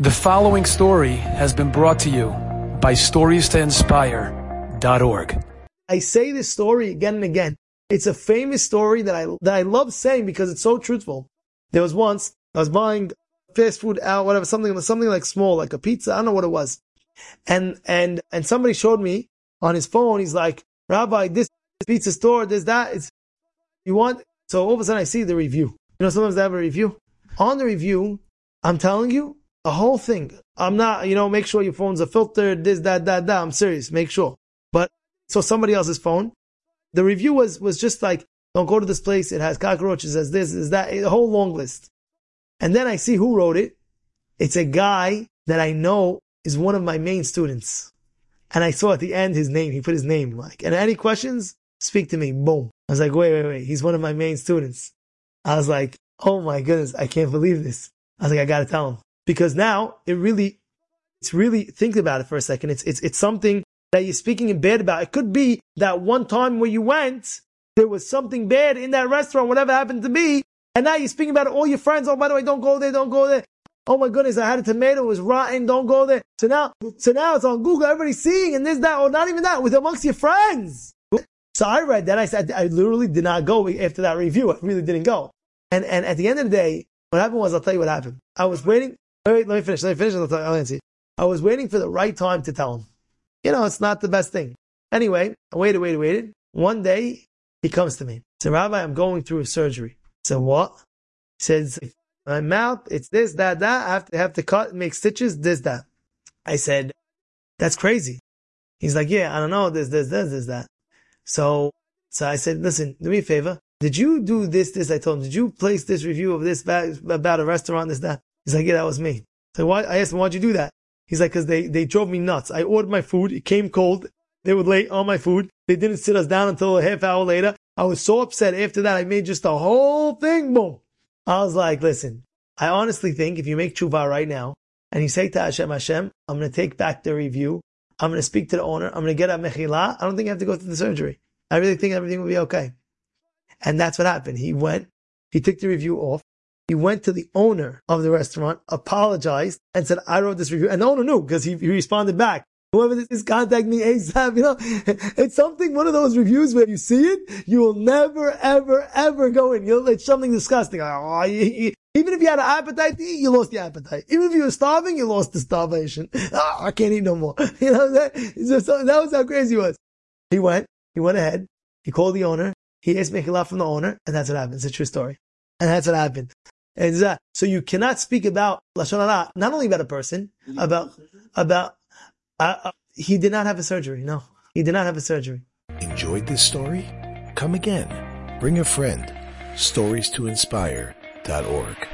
The following story has been brought to you by StoriesToInspire.org. I say this story again and again. It's a famous story that I that I love saying because it's so truthful. There was once I was buying fast food out, whatever, something something like small, like a pizza. I don't know what it was, and and and somebody showed me on his phone. He's like, Rabbi, this pizza store, there's that. It's you want. So all of a sudden, I see the review. You know, sometimes they have a review. On the review, I'm telling you, the whole thing. I'm not, you know, make sure your phones are filtered, this, that, that, that. I'm serious, make sure. But so somebody else's phone. The review was was just like, don't go to this place. It has cockroaches, as this, is that, a whole long list. And then I see who wrote it. It's a guy that I know is one of my main students. And I saw at the end his name. He put his name like, and any questions, speak to me. Boom. I was like, wait, wait, wait. He's one of my main students. I was like, oh my goodness, I can't believe this. I was like, I gotta tell him because now it really, it's really, think about it for a second. It's, it's, it's something that you're speaking in bad about. It could be that one time where you went, there was something bad in that restaurant, whatever happened to be, and now you're speaking about it, all your friends. Oh, by the way, don't go there, don't go there. Oh my goodness, I had a tomato, it was rotten, don't go there. So now, so now it's on Google, everybody's seeing, and this, that, or not even that, with amongst your friends. So I read that, I said, I literally did not go after that review. I really didn't go. And, and at the end of the day, what happened was, I'll tell you what happened. I was waiting, Wait, let me finish. Let me finish. I'll, answer you. I was waiting for the right time to tell him. You know, it's not the best thing. Anyway, I waited, waited, waited. One day, he comes to me. Said, Rabbi, I'm going through a surgery. Said, what? He says, my mouth, it's this, that, that. I have to, have to cut, make stitches, this, that. I said, that's crazy. He's like, yeah, I don't know, this, this, this, this, that. So, so I said, listen, do me a favor. Did you do this, this? I told him, did you place this review of this about a restaurant, this, that? He's like, yeah, that was me. So why, I asked him, why'd you do that? He's like, cause they, they drove me nuts. I ordered my food. It came cold. They were late on my food. They didn't sit us down until a half hour later. I was so upset. After that, I made just the whole thing. Boom. I was like, listen, I honestly think if you make tshuva right now and you say to Hashem, Hashem, I'm going to take back the review. I'm going to speak to the owner. I'm going to get a mechila. I don't think I have to go through the surgery. I really think everything will be okay. And that's what happened. He went, he took the review off. He went to the owner of the restaurant, apologized, and said, I wrote this review. And the owner knew because he, he responded back. Whoever this is, contact me ASAP. You know, it's something, one of those reviews where you see it, you will never, ever, ever go in. You'll, it's something disgusting. Even if you had an appetite to eat, you lost the appetite. Even if you were starving, you lost the starvation. Oh, I can't eat no more. You know, that, that was how crazy he was. He went, he went ahead, he called the owner, he asked mechila from the owner, and that's what happened. It's a true story. And that's what happened. And uh, so you cannot speak about lashon hara not only about a person, about about uh, uh, he did not have a surgery. No, he did not have a surgery. Enjoyed this story? Come again. Bring a friend. Stories to inspire.org.